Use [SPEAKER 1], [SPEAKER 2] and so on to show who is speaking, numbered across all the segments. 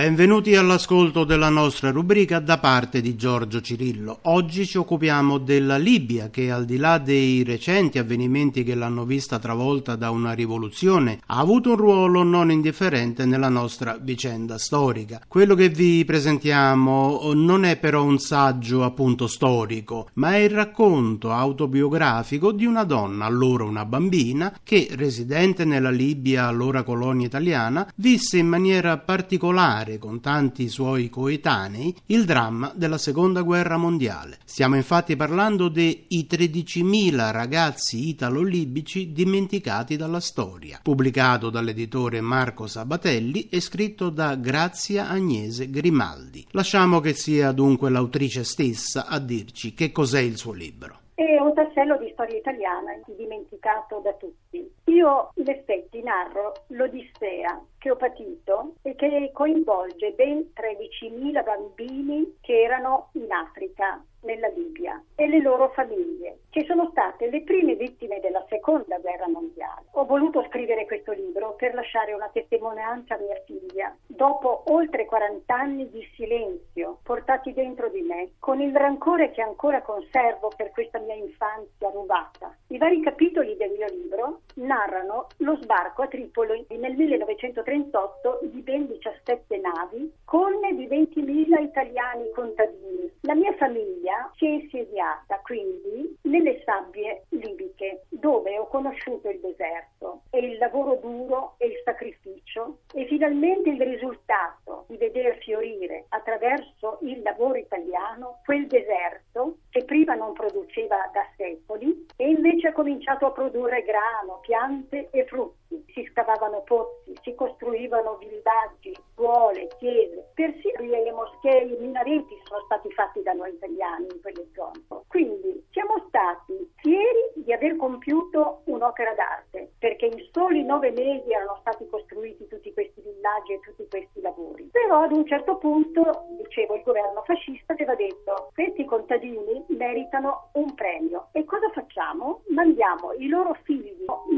[SPEAKER 1] Benvenuti all'ascolto della nostra rubrica da parte di Giorgio Cirillo. Oggi ci occupiamo della Libia che al di là dei recenti avvenimenti che l'hanno vista travolta da una rivoluzione ha avuto un ruolo non indifferente nella nostra vicenda storica. Quello che vi presentiamo non è però un saggio appunto storico, ma è il racconto autobiografico di una donna, allora una bambina, che residente nella Libia, allora colonia italiana, visse in maniera particolare affrontare con tanti suoi coetanei il dramma della seconda guerra mondiale. Stiamo infatti parlando dei 13.000 ragazzi italo-libici dimenticati dalla storia, pubblicato dall'editore Marco Sabatelli e scritto da Grazia Agnese Grimaldi. Lasciamo che sia dunque l'autrice stessa a dirci che cos'è il suo libro.
[SPEAKER 2] È un tassello di storia italiana dimenticato da tutti. Io in effetti narro l'Odissea che ho patito e che coinvolge ben 13.000 bambini che erano in Africa, nella Libia, e le loro famiglie, che sono state le prime vittime della seconda guerra mondiale. Ho voluto scrivere questo libro per lasciare una testimonianza a mia figlia, dopo oltre 40 anni di silenzio portati dentro di me, con il rancore che ancora conservo per questa mia infanzia rubata. I vari capitoli del mio libro narrano lo sbarco a Tripoli nel 1930 1938 di ben 17 navi con di 20.000 italiani contadini. La mia famiglia si è insediata quindi nelle sabbie libiche dove ho conosciuto il deserto. E il lavoro duro e il sacrificio e finalmente il risultato di veder fiorire attraverso il lavoro italiano quel deserto che prima non produceva da secoli e invece ha cominciato a produrre grano, piante e frutti. Si scavavano pozzi, si costruivano villaggi, scuole, chiese, persino le moschee, i minareti sono stati fatti da noi italiani in quelle zone. Quindi siamo stati fieri di aver compiuto un'opera d'arte, perché in soli nove mesi erano stati costruiti tutti questi villaggi e tutti questi lavori. Però ad un certo punto, dicevo, il governo fascista aveva detto questi contadini meritano un premio. E cosa facciamo? Mandiamo i loro figli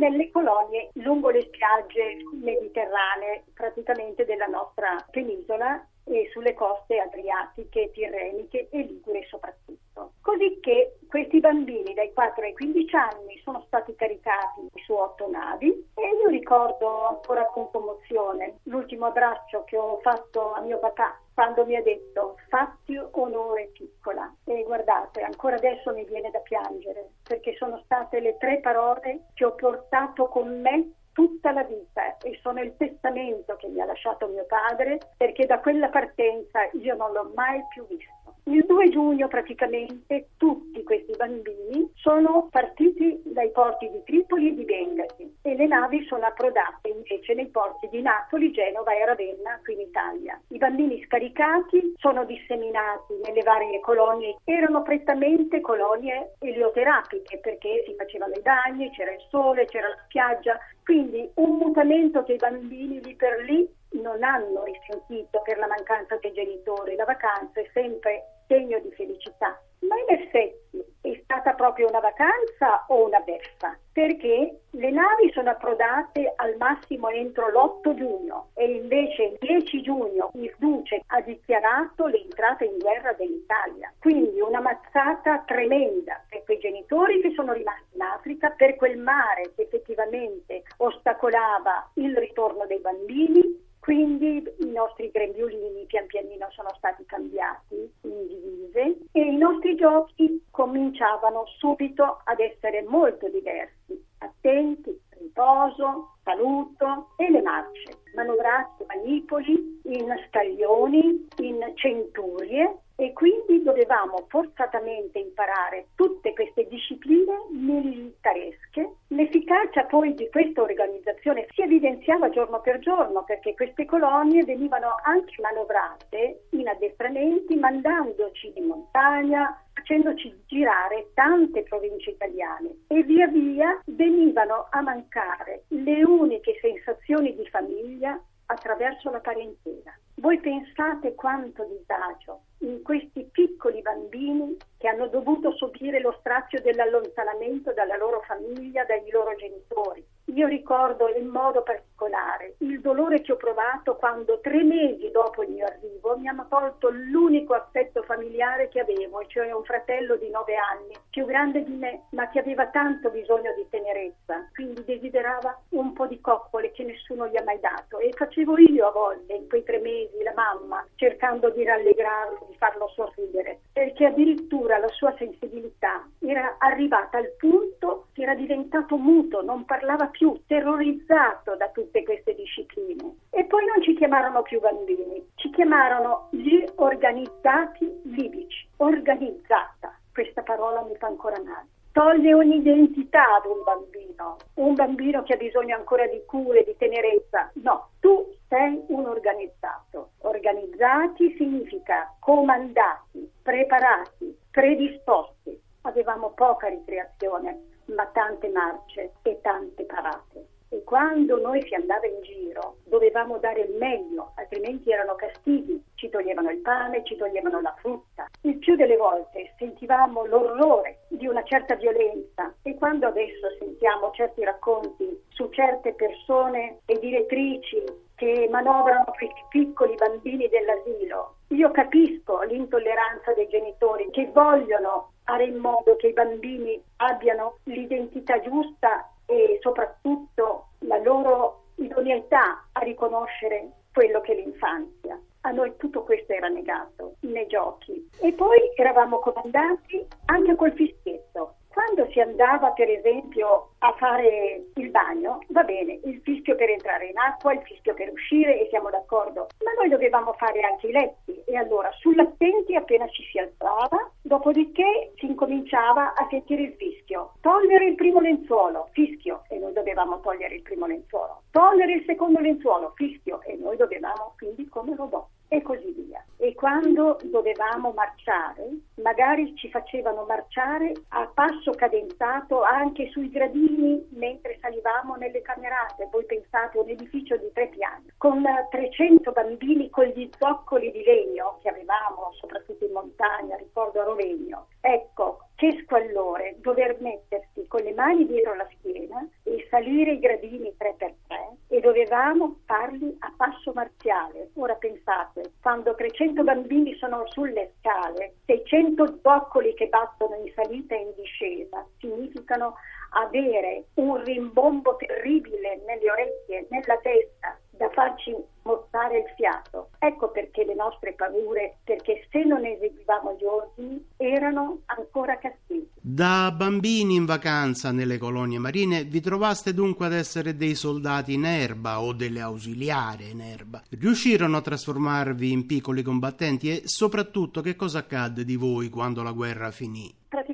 [SPEAKER 2] nelle colonie lungo le spiagge mediterranee praticamente della nostra penisola e sulle coste adriatiche, tirreniche e ligure soprattutto. Così che questi bambini dai 4 ai 15 anni sono stati caricati su otto navi e io ricordo ancora con commozione l'ultimo abbraccio che ho fatto a mio papà quando mi ha detto fatti onore piccola e guardate ancora adesso mi viene da piangere perché sono state le tre parole che ho portato con me tutta la vita e sono il testamento che mi ha lasciato mio padre perché da quella partenza io non l'ho mai più visto. Il 2 giugno praticamente tutti questi bambini sono partiti dai porti di Tripoli e di Bengasi e le navi sono approdate invece nei porti di Napoli, Genova e Ravenna qui in Italia. I bambini scaricati sono disseminati nelle varie colonie, erano prettamente colonie elioterapiche perché si facevano i bagni, c'era il sole, c'era la spiaggia, quindi un mutamento che i bambini lì per lì non hanno risentito per la mancanza dei genitori. La vacanza è sempre segno di felicità. Ma in effetti è stata proprio una vacanza o una beffa? Perché le navi sono approdate al massimo entro l'8 giugno e invece il 10 giugno il Duce ha dichiarato l'entrata in guerra dell'Italia. Quindi una mazzata tremenda per quei genitori che sono rimasti in Africa, per quel mare che effettivamente ostacolava il ritorno dei bambini quindi i nostri grembiulini pian pianino sono stati cambiati in divise e i nostri giochi cominciavano subito ad essere molto diversi, attenti, riposo, saluto e le marce, manovrati manipoli in scaglioni, in centurie. E quindi dovevamo forzatamente imparare tutte queste discipline militaresche. L'efficacia poi di questa organizzazione si evidenziava giorno per giorno perché queste colonie venivano anche manovrate in addestramenti mandandoci in montagna, facendoci girare tante province italiane e via via venivano a mancare le uniche sensazioni di famiglia attraverso la parentela. Voi pensate quanto disagio in questi piccoli bambini che hanno dovuto subire lo strazio dell'allontanamento dalla loro famiglia, dai loro genitori. Io ricordo in modo particolare il dolore che ho provato quando tre mesi dopo il mio arrivo mi hanno tolto l'unico affetto familiare che avevo, cioè un fratello di nove anni, più grande di me, ma che aveva tanto bisogno di tenerezza, quindi desiderava un po' di coccole che nessuno gli ha mai dato. E facevo io a volte in quei tre mesi la mamma cercando di rallegrarlo, di farlo sorridere, perché addirittura la sua sensibilità era arrivata al punto che era diventato muto, non parlava più, terrorizzato da tutte queste discipline. E poi non ci chiamarono più bambini, ci chiamarono gli organizzati libici, organizzata. Questa parola mi fa ancora male toglie ogni identità ad un bambino, un bambino che ha bisogno ancora di cure, di tenerezza. No, tu sei un organizzato. Organizzati significa comandati, preparati, predisposti. Avevamo poca ricreazione, ma tante marce e tante parate. E quando noi si andava in giro dovevamo dare il meglio, altrimenti erano castighi, ci toglievano il pane, ci toglievano la frutta. Il più delle volte sentivamo l'orrore di una certa violenza e quando adesso sentiamo certi racconti su certe persone e direttrici che manovrano questi piccoli bambini dell'asilo, io capisco l'intolleranza dei genitori che vogliono fare in modo che i bambini abbiano l'identità giusta e soprattutto la loro idoneità a riconoscere quello che è l'infanzia. A noi tutto questo era negato nei giochi. E poi eravamo comandati anche col fischietto. Quando si andava, per esempio, a fare il bagno, va bene, il fischio per entrare in acqua, il fischio per uscire e siamo d'accordo, ma noi dovevamo fare anche i letti e allora sull'attenti appena ci si alzava, dopodiché si incominciava a sentire il fischio. Togliere il primo lenzuolo, fischio e noi dovevamo togliere il primo lenzuolo. Togliere il secondo lenzuolo, fischio e noi dovevamo quindi come robot e così via. E quando dovevamo marciare, magari ci facevano marciare a passo cadenzato anche sui gradini mentre salivamo nelle camerate. Voi pensate un edificio di tre piani, con 300 bambini con gli zoccoli di legno che avevamo, soprattutto in montagna, ricordo a Rovegno. Ecco, che squallore dover mettersi con le mani dietro la schiena e salire i gradini 3x3 e dovevamo farli a passo marziale. Ora pensate, quando 300 bambini sono sulle scale, 600 zoccoli che battono in salita e in discesa, significano avere un rimbombo terribile nelle orecchie, nella testa, da farci mostrare il fiato. Ecco perché le nostre paure, perché se non eseguivamo gli ordini, erano ancora castighi.
[SPEAKER 1] Da bambini in vacanza nelle colonie marine vi trovaste dunque ad essere dei soldati in erba o delle ausiliarie in erba. Riuscirono a trasformarvi in piccoli combattenti e soprattutto che cosa accadde di voi quando la guerra finì?
[SPEAKER 2] Praticamente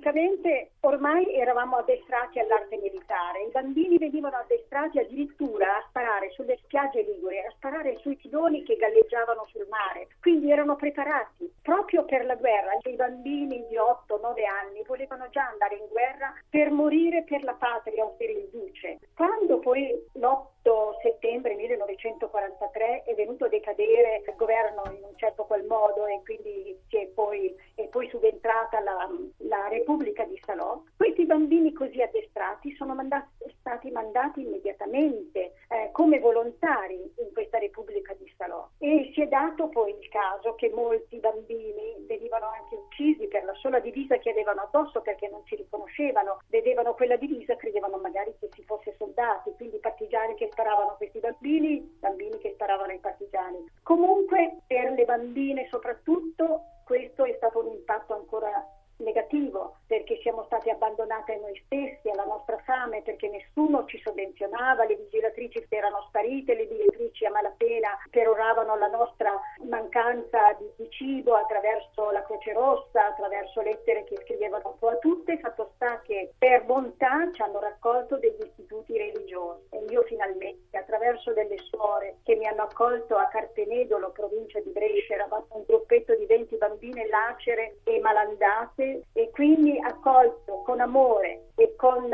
[SPEAKER 2] ormai eravamo addestrati all'arte militare, i bambini venivano addestrati addirittura a sparare sulle spiagge liguri, a sparare sui piloni che galleggiavano sul mare, quindi erano preparati proprio per la guerra. I bambini di 8-9 anni volevano già andare in guerra per morire per la patria o per il duce. Quando poi l'8 settembre 1943 è venuto a decadere il governo in un certo qual modo e quindi si è poi subentrata la, la Repubblica di Salò, questi bambini così addestrati sono mandati, stati mandati immediatamente eh, come volontari in questa Repubblica di Salò e si è dato poi il caso che molti bambini venivano anche uccisi per la sola divisa che avevano addosso perché non si riconoscevano, vedevano quella divisa, credevano magari che si fosse soldati, quindi partigiani che sparavano a questi bambini, bambini che sparavano ai partigiani. Comunque per le bambine soprattutto questo è stato un impatto ancora negativo perché siamo stati abbandonati a noi stessi, alla nostra fame, perché nessuno ci sovvenzionava, le vigilatrici erano sparite, le direttrici a malapena peroravano la nostra mancanza di, di, cibo attraverso la Croce Rossa, attraverso lettere che scrivevano un po' a tutte, fatto sta che per bontà ci hanno raccolto degli istituti religiosi e io finalmente attraverso delle suore che mi hanno accolto a Carpenedolo, provincia di Brescia, eravamo un gruppetto di 20 bambine lacere e malandate e quindi accolto con amore e con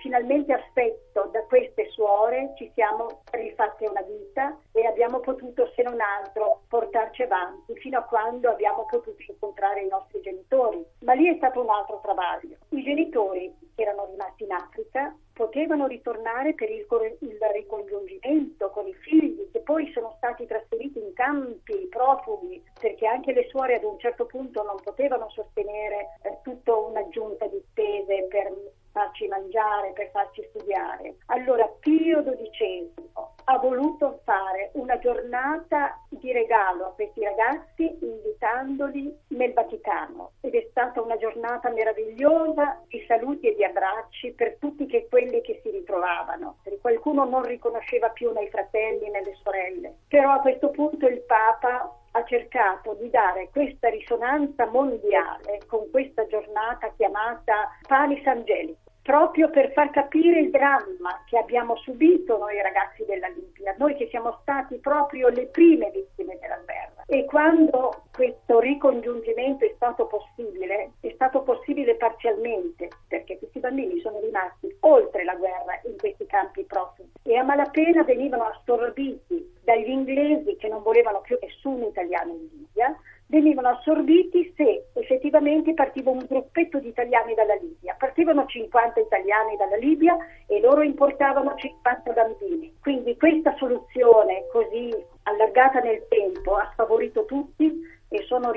[SPEAKER 2] finalmente affetto da queste suore ci siamo rifatte una vita e abbiamo potuto se non altro portarci avanti fino a quando abbiamo potuto incontrare i nostri genitori. Ma lì è stato un altro travaglio. I genitori erano rimasti in Africa potevano ritornare per il, il, ricongiungimento con i figli che poi sono stati trasferiti in campi profughi perché anche le suore ad un certo punto non potevano sostenere eh, tutta un'aggiunta di spese per farci mangiare, per farci studiare. Allora Pio XII ha voluto fare una giornata di regalo a questi ragazzi invitandoli nel Vaticano ed è stata una giornata meravigliosa saluti e di abbracci per tutti che quelli che si ritrovavano. Qualcuno non riconosceva più nei fratelli né le sorelle, però a questo punto il Papa ha cercato di dare questa risonanza mondiale con questa giornata chiamata Panis Angelico proprio per far capire il dramma che abbiamo subito noi ragazzi della Libia, noi che siamo stati proprio le prime vittime della guerra. E quando questo ricongiungimento è stato possibile, è stato possibile parzialmente, perché questi bambini sono rimasti oltre la guerra in questi campi profughi e a malapena venivano assorbiti dagli inglesi che non volevano più nessun italiano in Libia, venivano assorbiti se effettivamente partiva un gruppetto di italiani dalla Libia. Partivano 50 italiani dalla Libia e loro importavano 50 bambini. Quindi questa soluzione così allargata nel tempo ha sfavorito tutti e sono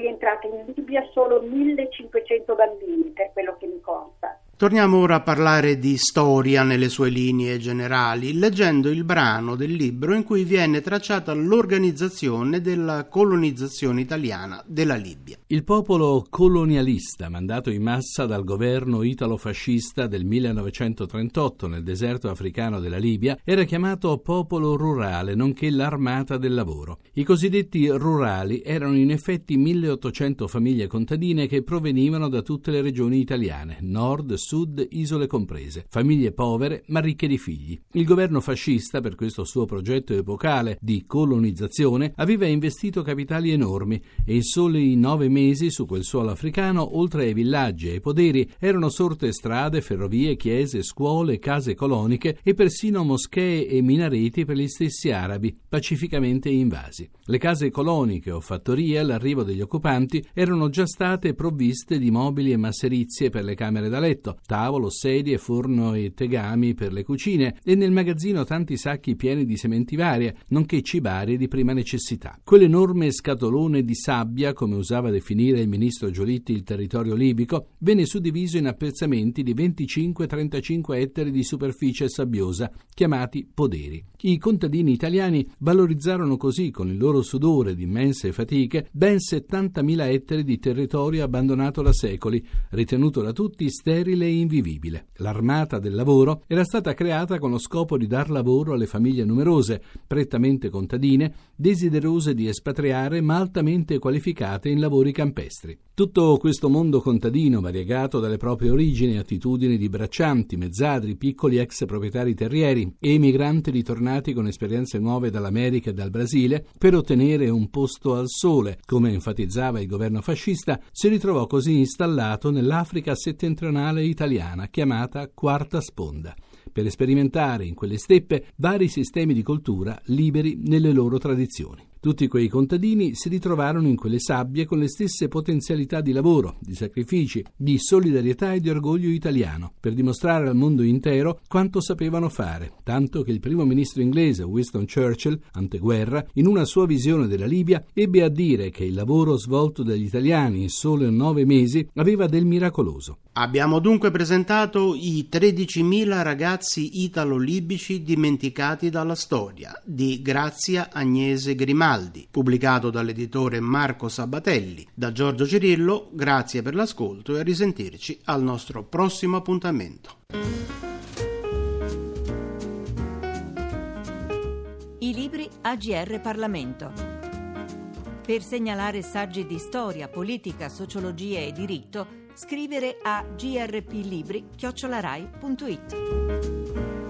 [SPEAKER 2] Libia solo 1500 bambini per quello che mi consta.
[SPEAKER 1] Torniamo ora a parlare di storia nelle sue linee generali, leggendo il brano del libro in cui viene tracciata l'organizzazione della colonizzazione italiana della Libia.
[SPEAKER 3] Il popolo colonialista, mandato in massa dal governo italo-fascista del 1938 nel deserto africano della Libia, era chiamato popolo rurale, nonché l'armata del lavoro. I cosiddetti rurali erano in effetti 1800 famiglie contadine che provenivano da tutte le regioni italiane, nord, sud, isole comprese, famiglie povere ma ricche di figli. Il governo fascista, per questo suo progetto epocale di colonizzazione, aveva investito capitali enormi e in soli nove mesi su quel suolo africano, oltre ai villaggi e ai poderi, erano sorte strade, ferrovie, chiese, scuole, case coloniche e persino moschee e minareti per gli stessi arabi, pacificamente invasi. Le case coloniche o fattorie all'arrivo degli occupanti erano già state provviste di mobili e masserizie per le camere da letto, tavolo, sedie, forno e tegami per le cucine e nel magazzino tanti sacchi pieni di sementi varie, nonché cibarie di prima necessità. Quell'enorme scatolone di sabbia, come usava definire il ministro Giolitti il territorio libico, venne suddiviso in appezzamenti di 25-35 ettari di superficie sabbiosa, chiamati poderi. I contadini italiani valorizzarono così, con il loro sudore di immense fatiche, ben 70.000 ettari di territorio abbandonato da secoli, ritenuto da tutti sterile e invivibile. L'armata del lavoro era stata creata con lo scopo di dar lavoro alle famiglie numerose, prettamente contadine, desiderose di espatriare ma altamente qualificate in lavori campestri. Tutto questo mondo contadino, variegato dalle proprie origini e attitudini di braccianti, mezzadri, piccoli ex proprietari terrieri e emigranti ritornati con esperienze nuove dall'America e dal Brasile, per ottenere un posto al sole, come enfatizzava il governo fascista, si ritrovò così installato nell'Africa settentrionale italiana, chiamata Quarta Sponda per sperimentare in quelle steppe vari sistemi di coltura liberi nelle loro tradizioni. Tutti quei contadini si ritrovarono in quelle sabbie con le stesse potenzialità di lavoro, di sacrifici, di solidarietà e di orgoglio italiano, per dimostrare al mondo intero quanto sapevano fare, tanto che il primo ministro inglese Winston Churchill, anteguerra, in una sua visione della Libia, ebbe a dire che il lavoro svolto dagli italiani in solo nove mesi aveva del miracoloso.
[SPEAKER 1] Abbiamo dunque presentato i 13.000 ragazzi italo-libici dimenticati dalla storia di Grazia Agnese Grimaldi Rinaldi, pubblicato dall'editore Marco Sabatelli. Da Giorgio Cirillo, grazie per l'ascolto e a risentirci al nostro prossimo appuntamento.
[SPEAKER 4] I libri AGR Parlamento. Per segnalare saggi di storia, politica, sociologia e diritto, scrivere a grplibri@rai.it.